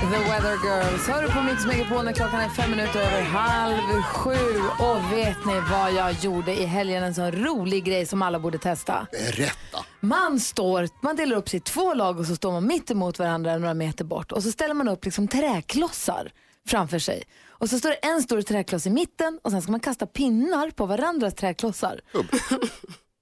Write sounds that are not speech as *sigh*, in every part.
The Weather Girls hör du på Mix Megapol när klockan är fem minuter över halv sju. Och vet ni vad jag gjorde i helgen? En sån rolig grej som alla borde testa. Berätta. Man står, man delar upp sig i två lag och så står man mitt emot varandra några meter bort och så ställer man upp liksom träklossar framför sig. Och så står det en stor träkloss i mitten och sen ska man kasta pinnar på varandras träklossar.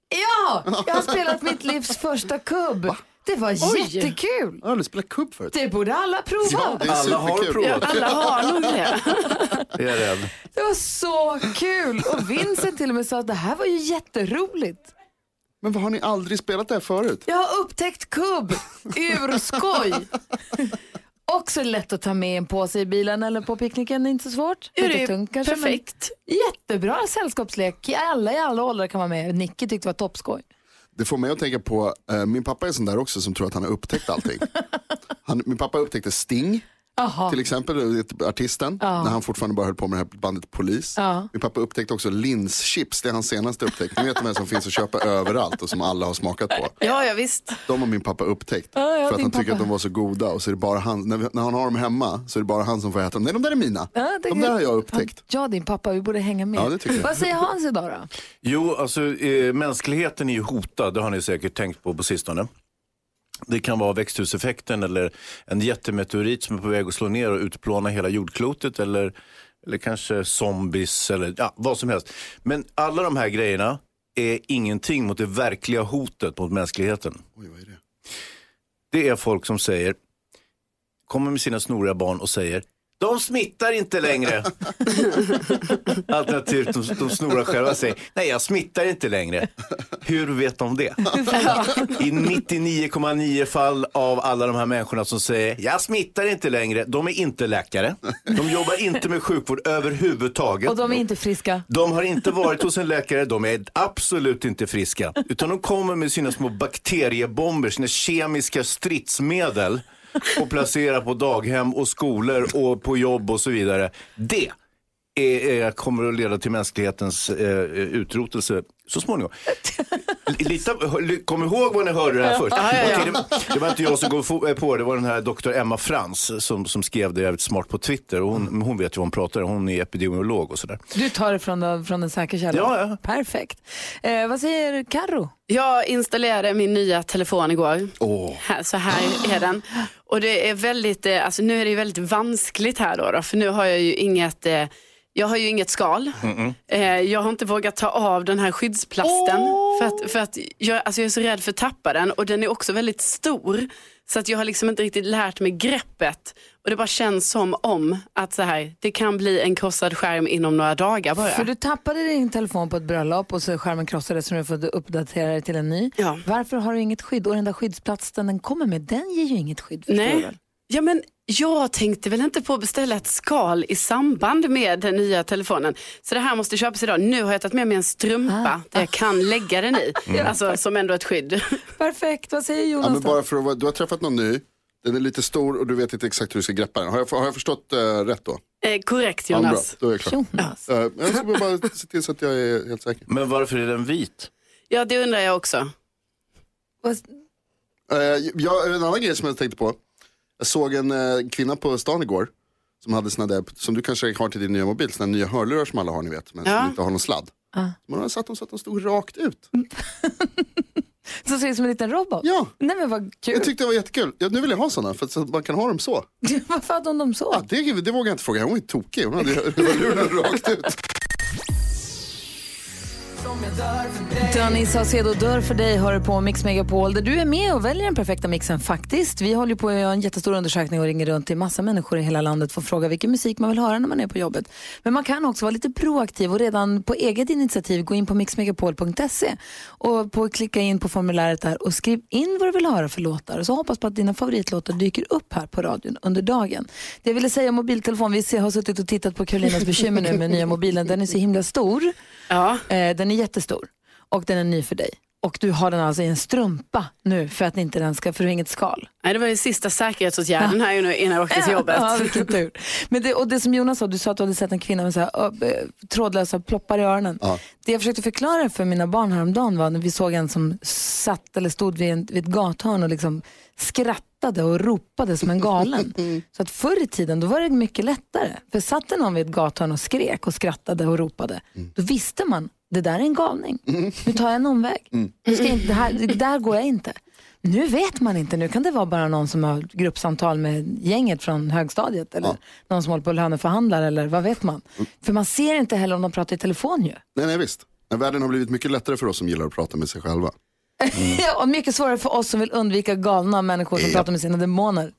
ja, jag har spelat mitt livs första kubb. Det var jättekul. Jag har aldrig spelat kubb förut. Det borde alla prova. Ja, det är Alla har provat. Alla har nog det. Jag är rädd. Det var så kul. Och Vincent till och med sa att det här var ju jätteroligt. Men vad har ni aldrig spelat det här förut? Jag har upptäckt kubb. Urskoj. Också lätt att ta med en påse i bilen eller på picknicken, inte så svårt. Ja, det är tungt kanske, perfekt. Jättebra sällskapslek. Alla i alla åldrar kan vara med. Nicky tyckte det var toppskoj. Det får mig att tänka på, eh, min pappa är sån där också som tror att han har upptäckt allting. *laughs* Han, min pappa upptäckte Sting, Jaha. till exempel, vet, artisten, när han fortfarande bara höll på med det här bandet Polis. Ja. Min pappa upptäckte också linschips, det är hans senaste upptäckt. Ni vet de här som finns att köpa *laughs* överallt och som alla har smakat på. Ja, ja visst. De har min pappa upptäckt. Ja, ja, för att han tycker pappa. att de var så goda och så är det bara han, när, vi- när han har dem hemma så är det bara han som får äta dem. Nej de där är mina, Ja, de där har jag upptäckt. Ja, din pappa, vi borde hänga med. Ja, det tycker jag. Vad säger Hans idag då? Jo, alltså eh, mänskligheten är ju hotad, det har ni säkert tänkt på på sistone. Det kan vara växthuseffekten eller en jättemeteorit som är på väg att slå ner och utplåna hela jordklotet eller, eller kanske zombies eller ja, vad som helst. Men alla de här grejerna är ingenting mot det verkliga hotet mot mänskligheten. Oj, vad är det? Det är folk som säger, kommer med sina snoriga barn och säger de smittar inte längre. *laughs* Alternativt de, de snorar själva säger, nej jag smittar inte längre. Hur vet de det? *laughs* I 99,9 fall av alla de här människorna som säger, jag smittar inte längre, de är inte läkare. De jobbar inte med sjukvård överhuvudtaget. Och de är inte friska. De har inte varit hos en läkare, de är absolut inte friska. Utan de kommer med sina små bakteriebomber, sina kemiska stridsmedel och placera på daghem och skolor och på jobb och så vidare. Det är, är, kommer att leda till mänsklighetens eh, utrotelse så småningom. Lita, kom ihåg vad ni hörde det här först. Okej, det, det var inte jag som gav fo- på det, var den här doktor Emma Frans som, som skrev det jävligt smart på Twitter. Och hon, hon vet ju vad hon pratar om, hon är epidemiolog och sådär. Du tar det från, den- från en säker källa. Ja, ja. Perfekt. Eh, vad säger Karo? Jag installerade min nya telefon igår. Åh. Här, så här är den. Och det är väldigt, eh, alltså nu är det ju väldigt vanskligt här då, då för nu har jag ju inget eh, jag har ju inget skal. Eh, jag har inte vågat ta av den här skyddsplasten. För att, för att jag, alltså jag är så rädd för att tappa den och den är också väldigt stor. Så att jag har liksom inte riktigt lärt mig greppet. Och det bara känns som om att så här, det kan bli en krossad skärm inom några dagar bara. För du tappade din telefon på ett bröllop och så skärmen krossades så du får uppdatera dig till en ny. Ja. Varför har du inget skydd? Och den där skyddsplatsen den kommer med, den ger ju inget skydd. du Nej. Ja, men jag tänkte väl inte på att beställa ett skal i samband med den nya telefonen. Så det här måste köpas idag. Nu har jag tagit med mig en strumpa där jag kan lägga den i. *laughs* Alltså som ändå ett skydd. *laughs* Perfekt, vad säger Jonas Ja, men bara för att du har träffat någon ny, den är lite stor och du vet inte exakt hur du ska greppa den. Har jag, har jag förstått eh, rätt då? Eh, korrekt Ja, bra, Jonas. då är jag klar. Jonas. Eh, jag ska bara se till så att jag är helt säker. Men varför är den vit? Ja, det undrar jag också. Vad- Eh, jag, en annan grej som jag tänkte på. Jag såg en eh, kvinna på stan igår. Som hade såna där, som du kanske har till din nya mobil, såna nya hörlurar som alla har ni vet. Men Ja. som inte har någon sladd. Man har satt dem så att de stod rakt ut. *laughs* Så ser ut som en liten robot? Ja, Nej men vad kul. jag tyckte det var jättekul. Ja, nu vill jag ha sådana för att så att man kan ha dem så. Varför hade hon dem så? Ja, det, det vågar jag inte fråga, hon ju tokig. Hon hade *laughs* hörlurarna rakt ut. Danny Saucedo dör för dig hör du på Mix Megapol där du är med och väljer den perfekta mixen faktiskt. Vi håller på att göra en jättestor undersökning och ringer runt till massa människor i hela landet för att fråga vilken musik man vill höra när man är på jobbet. Men man kan också vara lite proaktiv och redan på eget initiativ gå in på mixmegapol.se och på, klicka in på formuläret där och skriv in vad du vill höra för låtar. Så hoppas på att dina favoritlåtar dyker upp här på radion under dagen. Det jag ville säga om mobiltelefon, vi har suttit och tittat på Karolinas bekymmer nu med nya mobilen. Den är så himla stor. Ja. Eh, den är jättestor och den är ny för dig. Och du har den alltså i en strumpa nu för att inte den ska, för inget skal. Nej, det var ju sista säkerhetsåtgärden här ju nu innan jag åkte till jobbet. *laughs* Ja, vilken tur. Men det, och det som Jonas sa, du sa att du hade sett en kvinna med så här, ö, trådlösa ploppar i öronen. Det jag försökte förklara för mina barn häromdagen var när vi såg en som satt eller stod vid, en, vid ett gathörn och liksom skrattade och ropade som en galen. *laughs* så att förr i tiden då var det mycket lättare. För satt det någon vid ett gathörn och skrek och skrattade och ropade, då visste man det där är en galning. Nu tar jag en omväg. Nu ska inte, det här, där går jag inte. Nu vet man inte. Nu kan det vara bara någon som har gruppsamtal med gänget från högstadiet eller någon som håller på och löneförhandlar eller vad vet man. För man ser inte heller om de pratar i telefon ju. Nej, nej visst. Världen har blivit mycket lättare för oss som gillar att prata med sig själva. Ja, *laughs* och mycket svårare för oss som vill undvika galna människor som pratar med sina demoner.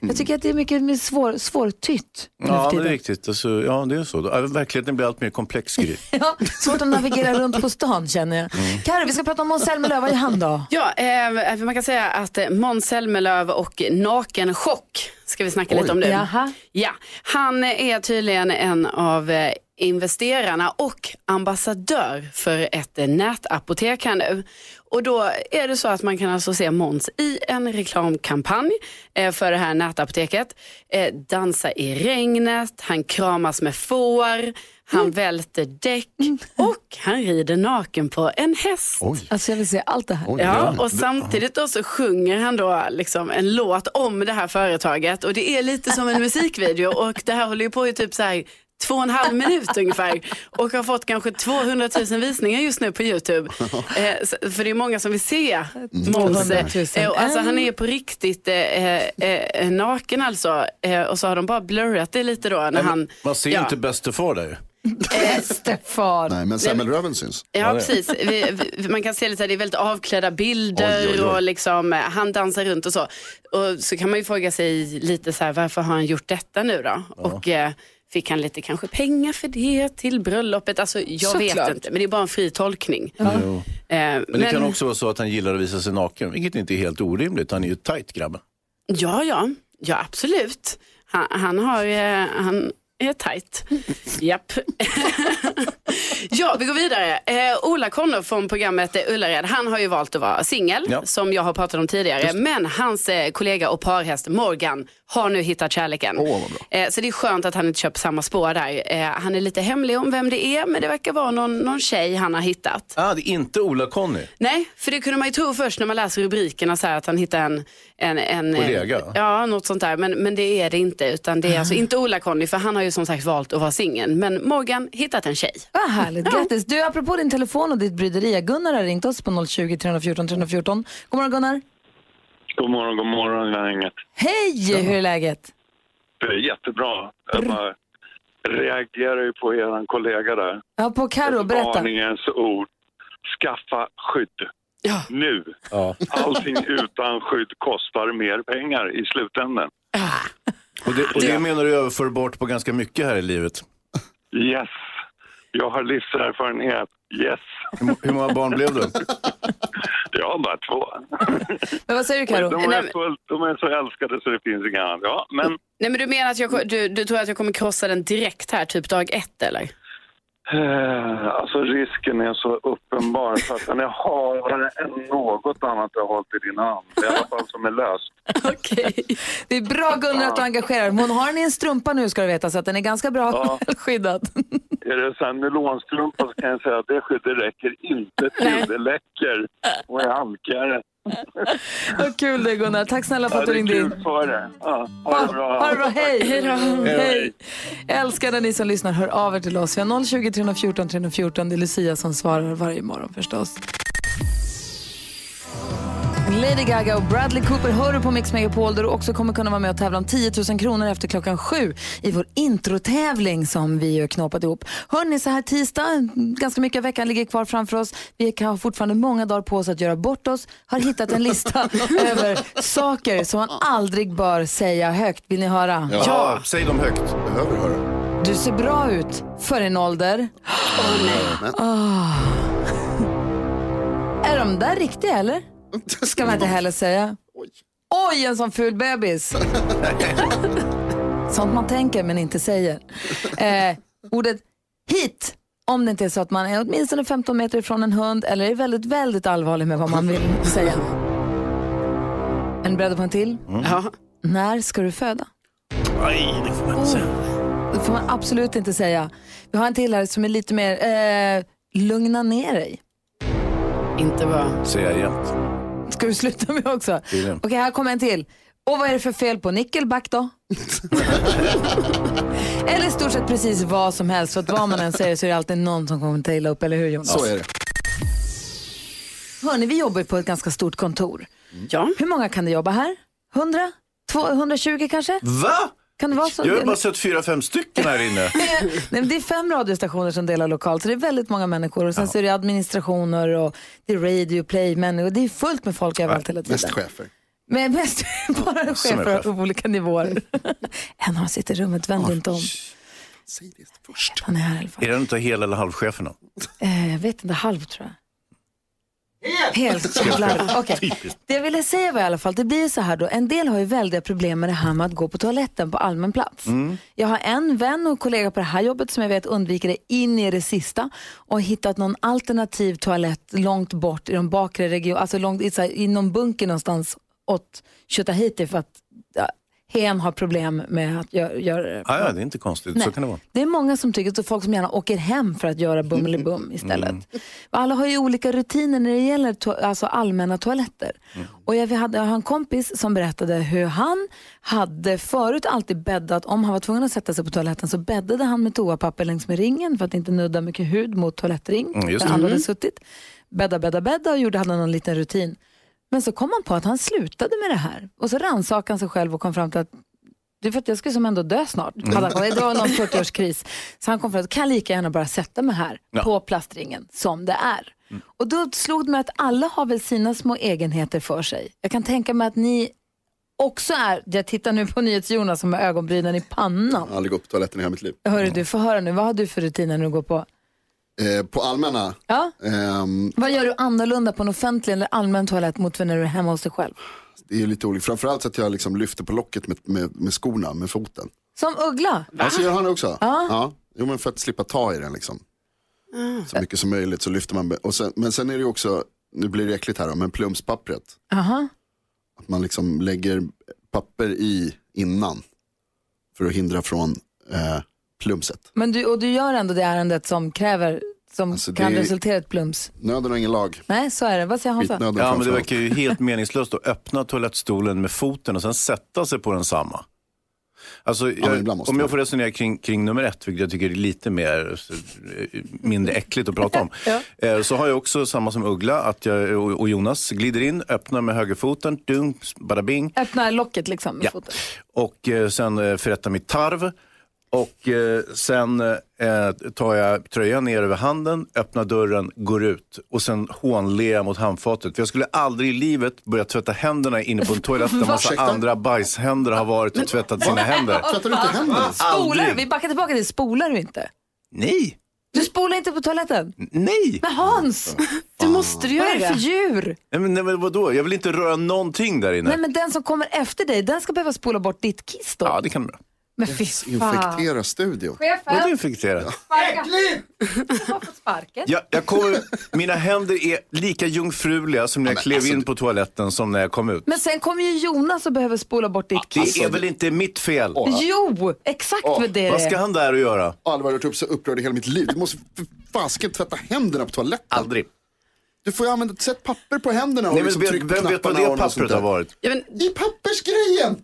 Jag tycker att det är mycket mer svår, svårtytt Ja, det är riktigt. Alltså, ja, det är så. Ja, Verkligheten blir allt mer komplex. *laughs* Ja, svårt att navigera runt på stan känner jag. Karo, vi ska prata om Måns Zelmerlöw. Vad är han då? Ja, eh, man kan säga att eh, Måns Zelmerlöw och nakenchock ska vi snacka lite om nu. Jaha. Ja, han är tydligen en av eh, investerarna och ambassadör för ett nätapotek här nu. Och då är det så att man kan alltså se Måns i en reklamkampanj eh, för det här nätapoteket. Eh, dansa i regnet, han kramas med får, han välter däck och han rider naken på en häst. Alltså jag vill se allt det här. Ja, och samtidigt då så sjunger han då liksom en låt om det här företaget och det är lite som en musikvideo och det här håller ju på i typ så här två och en halv minut ungefär och har fått kanske 200 000 visningar just nu på Youtube. *laughs* Eh, för det är många som vill se Måns. 200 000. Eh, och alltså, han är på riktigt eh, eh, naken alltså eh, och så har de bara blurrat det lite då när han... Man ser ju ja. inte bäste far där. Stefan. Nej, men semmelröven syns. Ja, precis. Vi, vi, man kan se lite, det är väldigt avklädda bilder Oj, oj, oj. och liksom, eh, han dansar runt och så. Och så kan man ju fråga sig lite så här, varför har han gjort detta nu då? Och eh, fick han lite kanske pengar för det till bröllopet? Alltså jag vet Såklart. inte, men det är bara en fri tolkning. Jo. Eh, Men det kan också vara så att han gillar att visa sig naken, vilket inte är helt orimligt. Han är ju tajt grabben. Ja, ja, ja absolut. Han, han har, eh, han är tajt. Japp. *laughs* ja, vi går vidare. Eh, Ola Conno från programmet Ullared, han har ju valt att vara singel, Ja. som jag har pratat om tidigare. Men hans eh, kollega och parhäst Morgan har nu hittat kärleken. Bra. Eh, så det är skönt att han inte kör på samma spår där. Eh, han är lite hemlig om vem det är, men det verkar vara någon, någon tjej han har hittat. Ah, det är inte Ola-Conny. Nej, för det kunde man ju tro först när man läser rubrikerna så här, att han hittar en, en, en Kollega? Ja, något sånt där. Men, men det är det inte. Utan det är alltså inte Ola-Conny, för han har ju som sagt valt att vara singel. Men Morgan hittat en tjej. Vad härligt, grattis. Du, apropå din telefon och ditt bryderi, Gunnar har ringt oss på 020 314 314. God morgon Gunnar. God morgon, god morgon gänget. Hej, hur är läget? Det är jättebra. Jag reagerar ju på er kollega där. Ja, på Karo, berätta. Varningens ord. Skaffa skydd. Ja. Nu. Ja. Allting utan skydd kostar mer pengar i slutändan. Och det, och det menar du är överförbart på ganska mycket här i livet. Yes. Jag har livserfarenhet. Yes. Hur, må- hur många barn blev du? *laughs* Jag har bara två. Men vad säger du Karo? De är, fullt, de är så älskade så det finns inget annat. Ja, men Nej, men du menar att jag, du, du tror att jag kommer krossa den direkt här, typ dag ett eller? Eh, Alltså risken är så uppenbar så att den är harare än något annat jag har hållit i din hand. I alla fall som är löst. *laughs* Okej. Det är bra Gunnar att du engagerar. Hon har den i en strumpa nu ska du veta så att den är ganska bra Ja. *laughs* skyddad. Är det här nylonstrumpa så kan jag säga att det skyddet räcker inte till. Det läcker och är halkigare. Vad kul det är Gunnar. Tack snälla för att du ringde in. Ja, ha det bra. Ha det bra, hej! Hej. Hej! Jag älskar när ni som lyssnar hör av er till oss. Vi har 020 314 314. Det är Lucia som svarar varje morgon förstås. Lady Gaga och Bradley Cooper hör du på Mix Megapol där du också kommer kunna vara med och tävla om 10 000 kronor efter klockan sju i vår introtävling som vi har knåpat ihop. Hörni, så här tisdag, ganska mycket av veckan ligger kvar framför oss. Vi har fortfarande många dagar på oss att göra bort oss. Har hittat en lista *laughs* över saker som man aldrig bör säga högt. Vill ni höra? Ja, säg dem högt. Behöver höra. Du ser bra ut för en ålder. Ah. Är de där riktiga eller? *laughs* Ska man inte heller säga. Oj. Oj, en sån ful bebis. *laughs* Sånt man tänker men inte säger. Eh, ordet hit, om det inte är så att man är åtminstone 15 meter ifrån en hund eller är väldigt, väldigt allvarlig med vad man vill säga. Är ni beredda på en till? Ja. När ska du föda? Nej, det får man inte säga. Det får man absolut inte säga. Vi har en till här som är lite mer, eh, lugna ner dig. Inte. Säger jag jämt. Ska du sluta med också? Okej, här kommer en till. Och vad är det för fel på nickelback då? *laughs* eller i stort sett precis vad som helst. För att vad man än säger så är det alltid någon som kommer att ta illa upp, eller hur Jonas? Så är det. Hörni, vi jobbar på ett ganska stort kontor. Ja. Hur många kan det jobba här? 100? 220 kanske? Va? Kan det vara så? Jag har bara sett fyra, fem stycken här inne. *laughs* Nej, men det är fem radiostationer som delar lokal, så det är väldigt många människor. Och sen så är det administrationer och det är radio, play, människor. Det är fullt med folk överallt hela tiden. Mest chefer. Men mest *laughs* bara chefer chef. på olika nivåer. *laughs* en av dem sitter i rummet, vänd inte om. Säg det först. Han är här i alla fall. Är det inte hel eller halvcheferna? Eh, jag vet inte, halv tror jag. Helt jävlar. Okej. Det jag ville säga var i alla fall, det blir så här då, en del har ju väldiga problem med det här med att gå på toaletten på allmän plats. Jag har en vän och kollega på det här jobbet som jag vet undviker det in i det sista och hittat någon alternativ toalett långt bort i de bakre regionerna, alltså långt, i, så här, i någon bunker någonstans åt Tjotahejti för att ja, hen har problem med att göra gör, det. Ah, ja, det är inte konstigt. Nej. Så kan det vara. Det är många som tycker, så folk som gärna åker hem för att göra bummelibum istället. Och Alla har ju olika rutiner när det gäller to- alltså allmänna toaletter. Och jag, hade, jag har en kompis som berättade hur han hade förut alltid bäddat, om han var tvungen att sätta sig på toaletten så bäddade han med toapapper längs med ringen för att inte nudda mycket hud mot toalettring Mm, just där det. han hade suttit. Bädda, bädda, bädda och gjorde, hade någon liten rutin. Men så kom han på att han slutade med det här. Och så rannsakade han sig själv och kom fram till att det är för att jag ska som ändå dö snart. Han- Det var någon 40-årskris. Så han kom fram till att kan jag lika gärna bara sätta mig här Ja. på plastringen som det är. Och då slog det mig att alla har väl sina små egenheter för sig. Jag kan tänka mig att ni också är, jag tittar nu på NyhetsJonas som har ögonbrynen i pannan. Jag har aldrig gått på toaletten i hela mitt liv. Hörru du, få höra nu, vad har du för rutiner när du går på? Eh, på allmänna, Ja? ehm, Vad gör du annorlunda på en offentlig eller allmän toalett mot när du är hemma hos dig själv? det är lite olika. Framförallt så att jag liksom lyfter på locket med, med, med skorna, med foten. Som Uggla? Alltså gör han det också? Ja. Jo men för att slippa ta i den liksom. Så mycket som möjligt så lyfter man. Och sen, men sen är det ju också, nu blir det äckligt här då, men plumspappret. Aha. Att man liksom lägger papper i innan. För att hindra från eh, plumset. Men du, och du gör ändå det ärendet som kräver, som Alltså, kan det- resultera i ett plums? Nöden har ingen lag. Nej, så är det. Vad säger Hansa? Ja, men det verkar ju helt meningslöst att öppna toalettstolen med foten och sen sätta sig på den samma. Alltså, jag, måste om jag får resonera kring, kring nummer ett, vilket jag tycker är lite mer, eh, mindre äckligt att prata om. *laughs* eh, så har jag också samma som Uggla, att jag och, Jonas glider in, öppnar med högerfoten, dung, bada bing. Öppna locket liksom med Ja. foten. Och eh, sen förrättar mitt tarv. Och eh, sen eh, tar jag tröjan ner över handen, öppnar dörren, går ut och sen hånler jag mot handfatet. För jag skulle aldrig i livet börja tvätta händerna inne på en toalett där *laughs* massa Ursäkta? andra bajshänder har varit och tvättat sina händer. Tvättar du inte händerna? Spolar Aldrig. Vi backar tillbaka till spolar du inte? Nej, Du spolar inte på toaletten? nej. Men Hans, Du måste du vad göra är det för djur? Nej men, nej, men vadå? Jag vill inte röra någonting där inne. Nej men den som kommer efter dig, den ska behöva spola bort ditt kiss då. Ja, det kan du. Men fy. Infektera studion. Vadå Chefen, infektera? du har fått sparken. Jag, jag kommer, mina händer är lika jungfruliga som när jag men klev alltså, in på toaletten som när jag kom ut. Men sen kommer ju Jonas och behöver spola bort ditt Det kiss. är väl inte mitt fel? Jo, exakt vad det Vad är. ska han där och göra? Aldrig varit upp så upprörd i hela mitt liv. Du måste för fasiken tvätta händerna på toaletten. Aldrig. Du får ju använda, sätt papper på händerna och Nej, men liksom vet, vem vet vad det pappret har varit? Ja, men I pappersgrejen!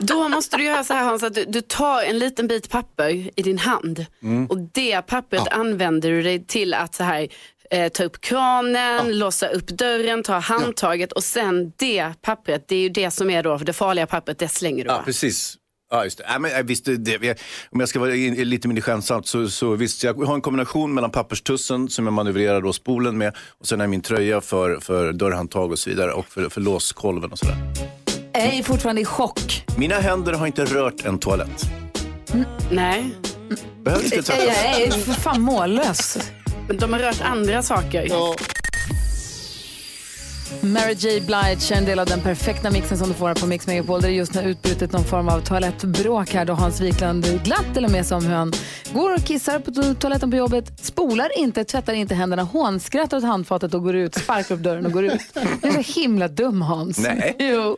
Då måste du göra så här Hans, att du, du tar en liten bit papper i din hand och det pappret använder du dig till att så här eh, ta upp kranen, låsa upp dörren, ta handtaget och sen det pappret, det är ju det som är då det farliga pappret, det slänger du Ja, precis. Ja, just det. Ja, men, jag visste, det, om jag ska vara lite mindre skämtsamt så, så visst, jag har en kombination mellan papperstussen som jag manövrerar då spolen med och sen är min tröja för, för dörrhandtag och så vidare och för, för låskolven och sådär. Jag är fortfarande i chock. Mina händer har inte rört en toalett. Nej, Behöver inte Jag tvättas. är för fan mållös. men de har rört andra saker. Mary J Blige är en del av den perfekta mixen som du får här på Mix Megapol. Där det just har utbrutit någon form av toalettbråk här då Hans Wiklund glatt eller med sig om hur han går och kissar på to- toaletten på jobbet, spolar inte, tvättar inte händerna, hånskrattar åt handfatet och går ut, sparkar upp dörren och går ut. Det är så himla dum Hans. Nej. Jo.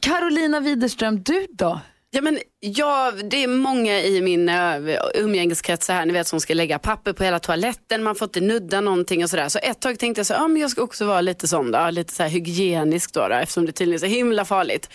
Carolina Widerström, du då? Ja, men ja, det är många i min uh, umgängeskrets så här, ni vet som ska lägga papper på hela toaletten, man får inte nudda någonting och sådär. Så ett tag tänkte jag så, ja, men jag ska också vara lite sån då, lite så här hygienisk då, då eftersom det tydligen är så himla farligt.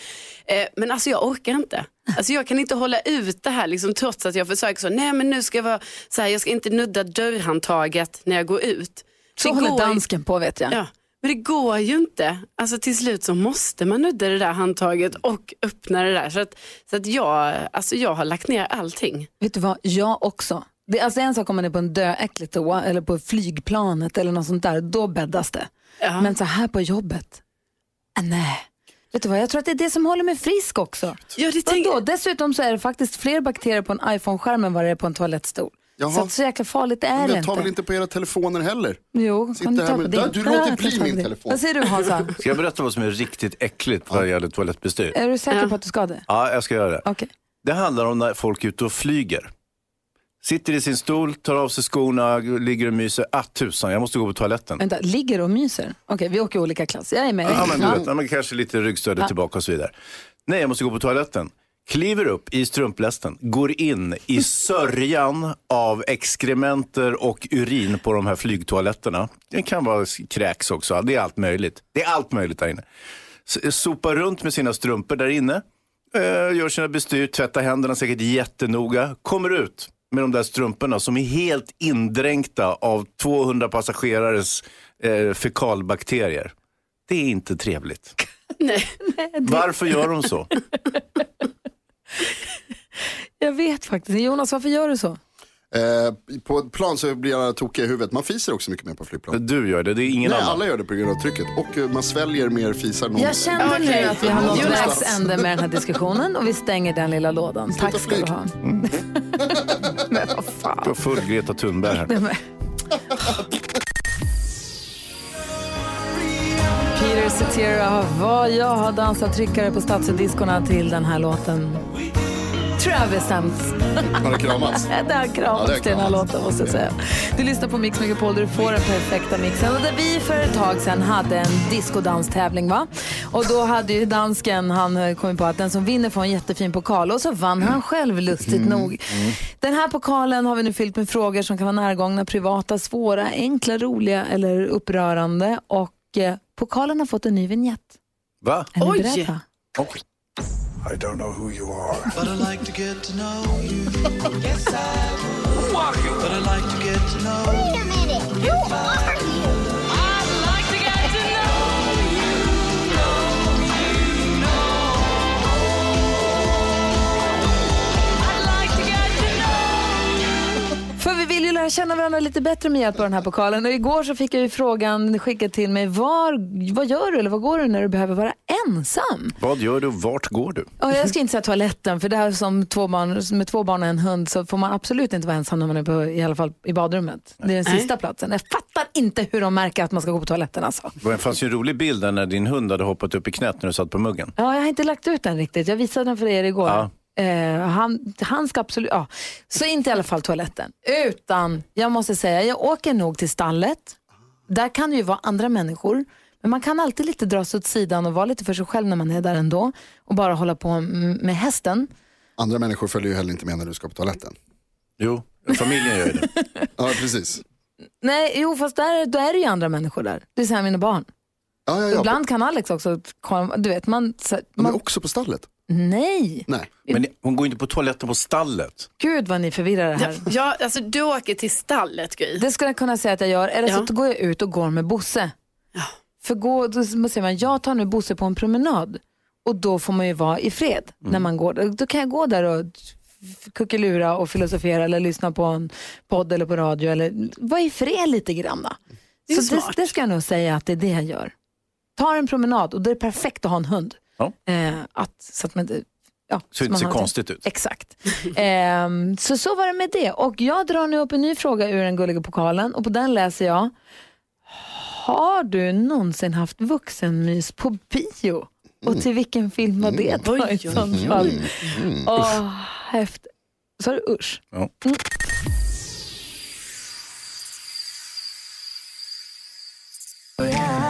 Eh, men alltså jag orkar inte. Alltså jag kan inte hålla ut det här liksom, trots att jag försöker så, nej men nu ska jag vara så här, jag ska inte nudda dörrhandtaget när jag går ut. Så Det håller går dansken på vet jag. Ja, men det går ju inte. Alltså till slut så måste man nudda det där handtaget och öppna det där. Så att, så att jag, alltså jag har lagt ner allting. Vet du vad, jag också. Det är alltså en sak om man är på en döäcklig toa eller på flygplanet eller något sånt där, då bäddas det. Ja. Men så här på jobbet, äh, nej. Vet du vad, jag tror att det är det som håller mig frisk också. Ja, det tänk-? Dessutom så är det faktiskt fler bakterier på en iPhone-skärm än vad det är på en toalettstol. Jaha. Så att så jäkla farligt är Men det jag tar inte. väl inte på era telefoner heller? Jo, Sitter kan du ta på med- din? Ja, du låter Ja, jag bli min din. telefon. Vad säger du Hansa? *laughs* Ska jag berätta vad som är riktigt äckligt vad gäller toalettbestyr? är du säker Ja. på att du ska det? Ja, jag ska göra det. Okej. Det handlar om när folk är ute och flyger. Sitter i sin stol, tar av sig skorna, ligger och myser. Ah, tusan, jag måste gå på toaletten. Vänta, ligger och myser? Okej, vi åker i olika klass. Jag är med. Ja, men du Ja. vet, ja, men kanske lite ryggstödet tillbaka och så vidare. Nej, jag måste gå på toaletten. Kliver upp i strumplästen, går in i sörjan av exkrementer och urin på de här flygtoaletterna. Det kan vara kräks också, det är allt möjligt. Det är allt möjligt där inne. Sopar runt med sina strumpor där inne, eh, gör sina bestyr, tvättar händerna säkert jättenoga, kommer ut med de där strumporna som är helt indränkta av 200 passagerares eh, fekalbakterier. Det är inte trevligt. *laughs* Nej. Varför gör de så? *laughs* *laughs* Jag vet faktiskt. Jonas, varför gör du så? Eh, på ett plan så blir jag tokig i huvudet. Man fiser också mycket mer på flygplan. Du gör det, det är ingen Nej, annan. alla gör det på grund av trycket. Och eh, man sväljer mer fisar. någon- Jag kände nu att vi har nått vägs ände med den här diskussionen och vi stänger den lilla lådan. Tack ska du ha. *laughs* Men vad fan. Du har full Greta Thunberg här. *laughs* Peter Cetera, vad jag har dansat tryckare på stadsdiskorna till den här låten. Travis Sams. Har det kramats? *laughs* Det har Ja, kramats har till den här låten måste jag säga. Du lyssnar på Mix Megapol där du får den perfekta mixen. Och där vi för ett tag sedan hade en discodanstävling va? Och då hade ju dansken, han eh, kom på att den som vinner får en jättefin pokal och så vann han själv lustigt nog. Den här pokalen har vi nu fyllt med frågor som kan vara närgångna, privata, svåra, enkla, roliga eller upprörande. Och eh, pokalen har fått en ny vignett. Va? Är Oj! beredda? I don't know who you are. But I like to get to know you. yes, I would. But I like to get to know Wait a minute. Who are you? För vi vill ju lära känna varandra lite bättre med hjälp av den här pokalen. Och igår så fick jag ju frågan skickad till mig, var, vad gör du eller vad går du när du behöver vara ensam? Vad gör du och vart går du? Ja, jag ska inte säga toaletten, för det här som två barn, med två barn och en hund så får man absolut inte vara ensam när man är på, i alla fall i badrummet. Det är den Nej. sista platsen. Jag fattar inte hur de märker att man ska gå på toaletten alltså. Det fanns ju en rolig bild där när din hund hade hoppat upp i knät när du satt på muggen. Ja, jag har inte lagt ut den riktigt. Jag visade den för er igår. Ja. Eh, han, han ska absolut, ja. Så inte i alla fall toaletten. Utan, jag måste säga, jag åker nog till stallet. Där kan det ju vara andra människor. Men man kan alltid lite dra sig åt sidan och vara lite för sig själv när man är där ändå. Och bara hålla på med hästen. Andra människor följer ju heller inte med när du ska på toaletten. Jo, familjen gör ju det. *laughs* Ja, precis. Nej, jo fast där, då är det ju andra människor där. Det vill säga mina barn. Ja, ja, ja. Ibland kan Alex också, komma- du vet, man, så, De är man också på stallet. Nej. Nej. Men hon går inte på toaletten på stallet. Gud vad ni förvirrar det här. Ja, alltså du åker till stallet Gry. Det skulle jag kunna säga att jag gör. Eller så Ja. går jag ut och går med Bosse. För gå, då säger man, jag tar nu Bosse på en promenad. Och då får man ju vara i fred när man går. Då kan jag gå där och kuckelura och filosofera eller lyssna på en podd eller på radio. Eller vara i fred lite grann. Det Så det, smart. det ska jag nog säga att det är det jag gör. Tar en promenad och det är perfekt att ha en hund. Ja. Eh, att, så att man inte... Ja, Så det man ser konstigt ut. Exakt. Ehm, så så var det med det. Och jag drar nu upp en ny fråga ur den gulliga pokalen och på den läser jag. Har du någonsin haft vuxenmys på bio? Och till vilken film var det då i sånt fall? Häftigt. Sa du usch? Ja. Sean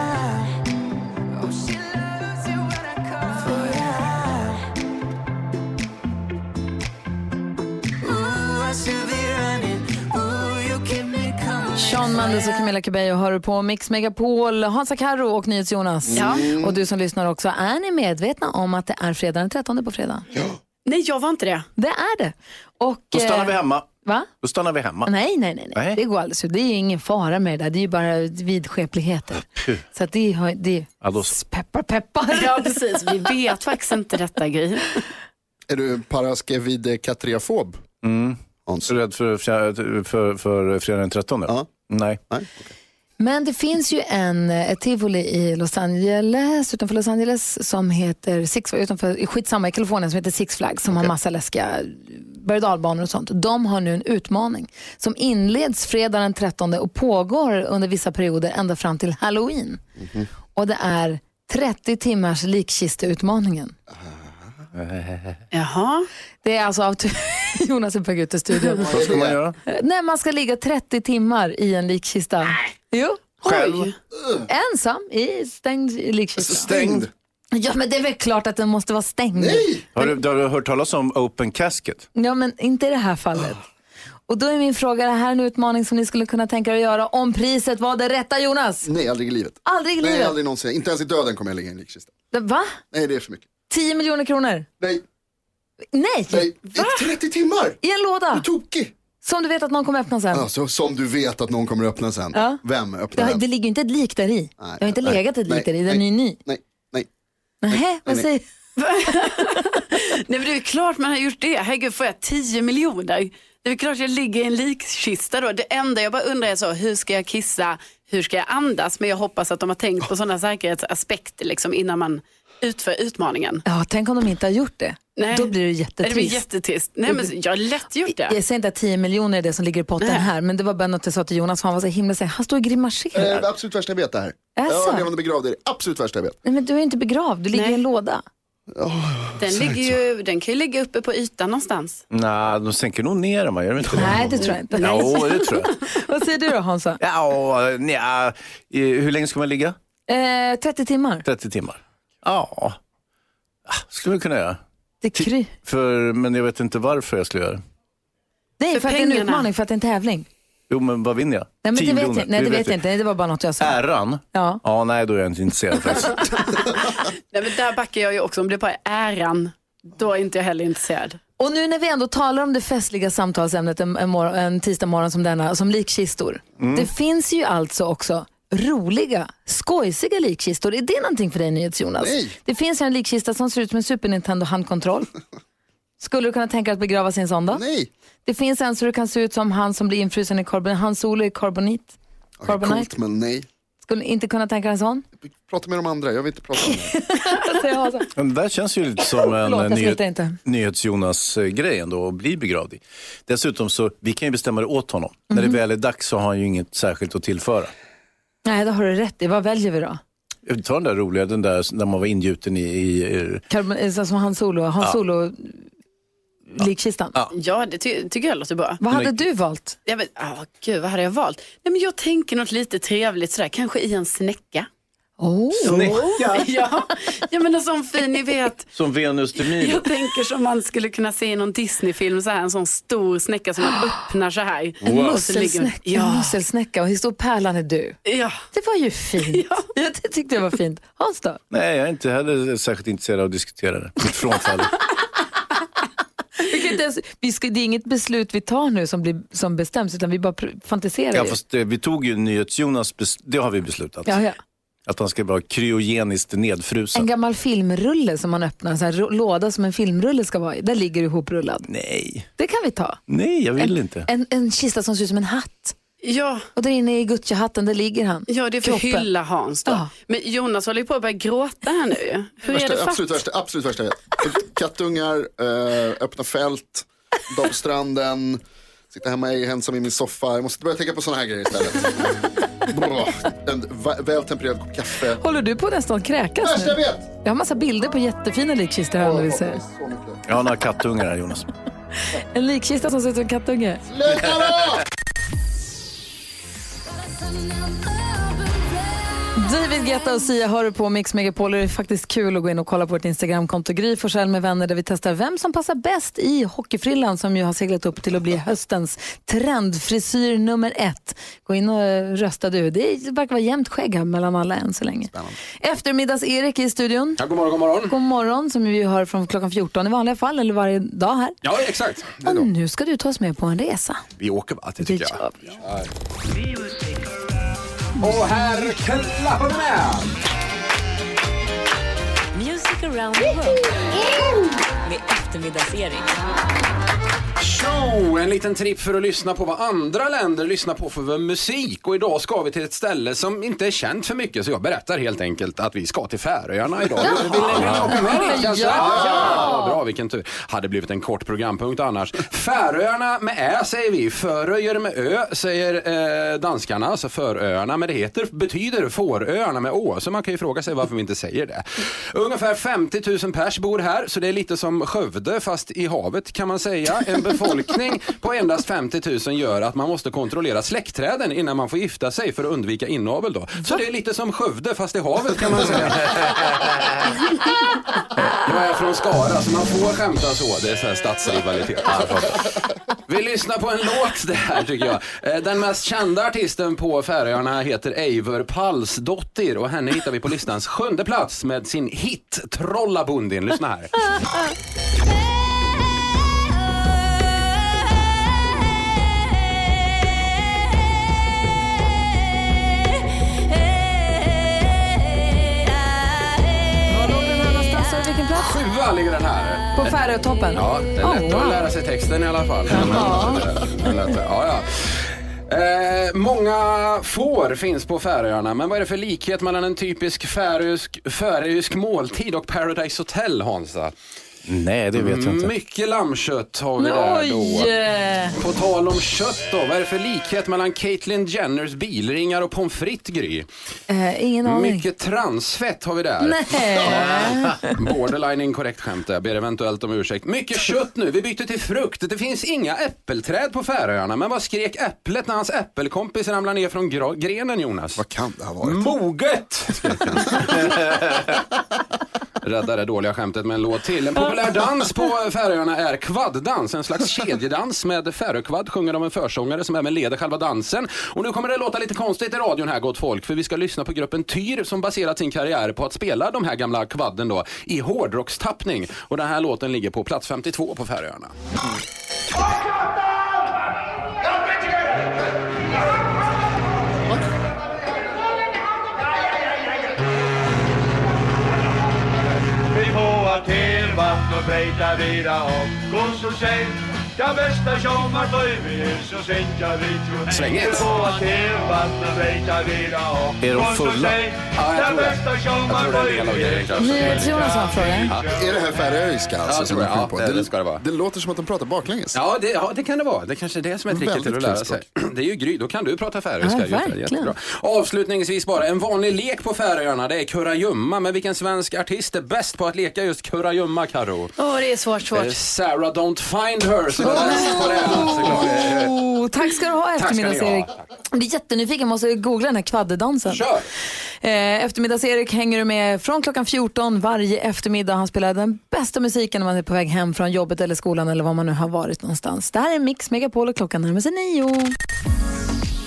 Mendes och Camilla Cabello hör på Mix Megapol, Hansa Karro och NyhetsJonas. Ja. Och du som lyssnar också, är ni medvetna om att det är fredag den 13 på fredag? Nej, jag var inte det. Det är det. Och, Då stannar eh, vi hemma. Va? Då stannar vi hemma. Nej, nej, nej, nej. Nej. Det går alldeles. Det är ingen fara med det där. Det är ju bara vidskepligheter. Så att det, har- det Ja, då- peppar, peppar. Ja, precis. Vi vet faktiskt inte detta Gry. Är du paraskevidekatriafob? Mm. Hans? Så rädd för, fjär- för, för fredag den 13? Ja. Nej. Nej? Men det finns ju en ett tivoli i Los Angeles, utanför Los Angeles som heter Six utanför, skitsamma, i Kalifornien som heter Six Flags som har massa läskiga berg och och sånt. De har nu en utmaning som inleds fredag den 13 och pågår under vissa perioder ända fram till Halloween. Och det är 30 timmars likkisteutmaningen. *laughs* Jaha. Det är alltså av *laughs* Jonas är på väg ut i studion. Vad ska man göra? Nej, man ska ligga 30 timmar i en likkista. Jo. Själv? Oj. Ensam i stängd likkista. Stängd? Ja, men det är väl klart att den måste vara stängd. Nej! Har du, har du hört talas om open casket? Ja, men inte i det här fallet. Och då är min fråga, är det här en utmaning som ni skulle kunna tänka er att göra om priset var det rätta Jonas? Nej, aldrig i livet. Aldrig i Nej, livet? aldrig någonsin. Inte ens i döden kommer jag ligga i en likkista. Va? Nej, det är för mycket. 10 miljoner kronor? Nej, Nej! nej. I 30 timmar! I en låda? Du är tokig! Som du vet att någon kommer öppna sen? Alltså, som du vet att någon kommer öppna sen. Ja. Vem Det, öppnar har, den? det ligger ju inte ett lik där i. Nej, det har inte nej, legat ett lik nej, där i, den är nej. ju ny. Nej, nej. Nähä, vad nej. säger *laughs* Nej, men det är klart man har gjort det. Herregud, får jag 10 miljoner? Det är klart jag ligger i en likkista då. Det enda jag bara undrar är så, hur ska jag kissa? Hur ska jag andas? Men jag hoppas att de har tänkt på sådana säkerhetsaspekter liksom, innan man utför utmaningen. Ja, tänk om de inte har gjort det. Nej. Då blir det Det jättetrist. blir jättetrist. Nej, men jag har lätt gjort det. Jag säger inte att 10 miljoner är det som ligger i potten Nej. här, men det var bara något jag sa till Jonas, han var så himla här, han står och Det är grimaserar. det absolut värsta jag vet det här. Asså? Ja, levande begravd är det absolut värsta jag vet. Nej, men du är inte begravd, du ligger Nej. i en låda. Den, ligger ju, den kan ju ligga uppe på ytan någonstans. Nej, de sänker nog ner dem, gör de inte det? Nej, det tror jag inte. Jo, det tror jag. *laughs* Vad säger du då Hansa? Ja, nja, hur länge ska man ligga? Eh, 30 timmar. 30 timmar? Ja, Ah, skulle vi kunna göra. Det kry. För, men jag vet inte varför jag skulle göra det. Nej, För för, att det är en pengarna. utmaning, för att det är en tävling. Jo, men vad vinner jag? Nej, men 10 det vet miljoner? jag, nej, det vet jag inte. Nej, Det var bara något jag sa. Äran? Ja. Ja, nej, då är jag inte intresserad faktiskt. *laughs* Nej, men där backar jag ju också. Om det bara är äran, då är inte jag heller intresserad. Och nu när vi ändå talar om det festliga samtalsämnet en, en, mor- en tisdag morgon som denna, som likkistor. Det finns ju alltså också roliga, skojsiga likkistor. Är det någonting för dig NyhetsJonas? Nej. Det finns en likkista som ser ut som en Super Nintendo handkontroll. Skulle du kunna tänka dig att begrava sin sån då? Nej. Det finns en så du kan se ut som han som blir infrusen i karbon, han solo i karbonit. Coolt, men nej. Skulle inte kunna tänka dig en sån? Prata med de andra, jag vill inte prata om det. Hansa? Men det där känns ju lite som *laughs* en Förlåt, nyhet, inte. NyhetsJonas-grej ändå, att bli begravd i. Dessutom så, vi kan ju bestämma det åt honom. När Mhm. det väl är dags så har han ju inget särskilt att tillföra. Nej, det har du rätt i. Vad väljer vi då? Ta den där roliga, den där när man var ingjuten i, i, i Carbon, eh, så som han solo, han solo likkistan. Ja. Ja, det ty- tycker jag låter bra. Vad hade Men- du valt? Ja, men, oh, gud, vad hade jag valt? Nej, men jag tänker något lite trevligt sådär, kanske i en snäcka. Oh. Snäcka. *laughs* Ja, ja men en sån fin, ni vet. Som Venus de Milo. Jag tänker som man skulle kunna se i någon Disneyfilm, så här, en sån stor snäcka som man öppnar så här. En Wow. Musselsnäcka, en Ja. musselsnäcka och stor pärlan är du? Ja. Det var ju fint. *laughs* Ja. Ja, det tyckte jag var fint. Hans då? Nej, jag är inte heller särskilt intresserad av att diskutera det. Mitt frånfall. *laughs* Vi ens, ska, det är inget beslut vi tar nu som, blir, som bestäms utan vi bara fantiserar. ja, fast eh, vi tog ju NyhetsJonas, det har vi beslutat. ja, ja. Att han ska vara kryogeniskt nedfrusen. En gammal filmrulle som man öppnar, en sån här låda som en filmrulle ska vara i. Där ligger du ihoprullad. Nej, Det kan vi ta. nej jag vill en, inte. En, en kista som ser ut som en hatt. Ja. Och där inne i Gucci-hatten, där ligger han. Ja, det är för att Kroppen. hylla Hans då. Ja. Men Jonas håller ju på att börja gråta här nu. Hur är det Värsta, fatt? absolut, värsta, absolut värsta jag vet. Kattungar, eh, öppna fält, *laughs* dag på stranden, sitta hemma ensam i min soffa. Jag måste börja tänka på sådana här grejer istället. *laughs* Bra. En vältempererad kopp kaffe. Håller du på att nästan kräkas Värsta jag nu? vet! Jag har massa bilder på jättefina likkistor här om du vill se. Jag har några kattungar här Jonas. En likkista som ser ut som en kattunge. Sluta då! David Guetta och Sia hör på Mix Megapol. Det är faktiskt kul att gå in och kolla på vårt Instagramkonto Gry Forssell med vänner där vi testar vem som passar bäst i hockeyfrillan som ju har seglat upp till att bli höstens trendfrisyr nummer ett. Gå in och rösta du. Det verkar vara jämnt skägg här mellan alla än så länge. Eftermiddags-Erik i studion. Ja, god morgon, god morgon. God morgon som vi hör från klockan 14 i vanliga fall eller varje dag här. Ja, exakt. Och nu ska du ta oss med på en resa. Vi åker bara, det tycker jag. Och här klappar vi med! Music around the world med eftermiddags-Erik. Show! En liten tripp för att lyssna på vad andra länder lyssnar på för musik. Och idag ska vi till ett ställe som inte är känt för mycket så jag berättar helt enkelt att vi ska till Färöarna idag. Vill ni, åka med dit kanske? Ja! Bra, vilken tur. Hade blivit en kort programpunkt annars. Färöarna med Ä säger vi. Föröjer med Ö säger eh, danskarna, alltså Föröarna. Men det heter, betyder Fåröarna med Å. Så man kan ju fråga sig varför vi inte säger det. Ungefär 50 000 pers bor här så det är lite som Skövde fast i havet kan man säga. En befolkning på endast 50 000 gör att man måste kontrollera släktträden innan man får gifta sig för att undvika inavel då. Så det är lite som Skövde fast i havet kan man säga. Jag är från Skara så man får skämta så. Det är så här stadsrivalitet. Vi lyssnar på en låt det här tycker jag. Eh, Den mest kända artisten på Färöarna heter Eivor Palsdottir och henne hittar vi på listans sjunde plats med sin hit Trollabundin. Lyssna här. *laughs* Sjua ligger den här. På Färötoppen? Ja, det är Oh, lätt att wow. lära sig texten i alla fall. Ja. Ja, ja. Eh, många får finns på Färöarna, men vad är det för likhet mellan en typisk färöisk, färöisk måltid och Paradise Hotel, Hansa? Nej, det vet jag inte. Mycket lammkött har vi där då. På tal om kött då, vad är det för likhet mellan Caitlyn Jenners bilringar och pommes frites Gry? Eh, ingen aning. Mycket transfett har vi där. Nej. *laughs* Borderline inkorrekt skämt där. ber eventuellt om ursäkt. Mycket kött nu, vi byter till frukt. Det finns inga äppelträd på Färöarna, men vad skrek äpplet när hans äppelkompis ramlade ner från grenen Jonas? Vad kan det ha varit? Moget! *laughs* Rädda det dåliga skämtet med en låt till. En populär dans på Färöarna är kvaddans, en slags kedjedans med färökvadd sjunger av en försångare som även leder själva dansen. Och nu kommer det låta lite konstigt i radion här gott folk, för vi ska lyssna på gruppen Tyr som baserat sin karriär på att spela de här gamla kvadden då i hårdrockstappning. Och den här låten ligger på plats 52 på Färöarna. Vi lei t'avira ho consul Ja, bästa sommarströmmen så jag vet ju Svängigt. Vi Är de fulla? Ja, jag Ja, tror det. Jag tror det är en del av grejen kanske. NyhetsJonas har en fråga. Är det här färöiska alltså, Ja, som jag. på? Ja, det- det ska det vara. Det låter som att de pratar baklänges. Ja det, ja, det kan det vara. Det kanske är det som är tricket till att lära sig. *clears throat* Det är ju Gry, då kan du prata färöiska. Ja, verkligen. jättebra. Avslutningsvis bara, en vanlig lek på Färöarna det är kurragömma. Men vilken svensk artist är bäst på att leka just kurragömma, Karo? Åh, det är svårt, Eh, svårt. Sarah Don't Find Her *laughs* Oh, tack ska du ha eftermiddags-Erik. Jag blir jättenyfiken, måste googla den här kvaddedansen. Kör! Eh, Eftermiddags-Erik hänger du med från klockan 14 varje eftermiddag. Han spelar den bästa musiken när man är på väg hem från jobbet eller skolan eller var man nu har varit någonstans. Det här är Mix Megapol och klockan närmar sig nio.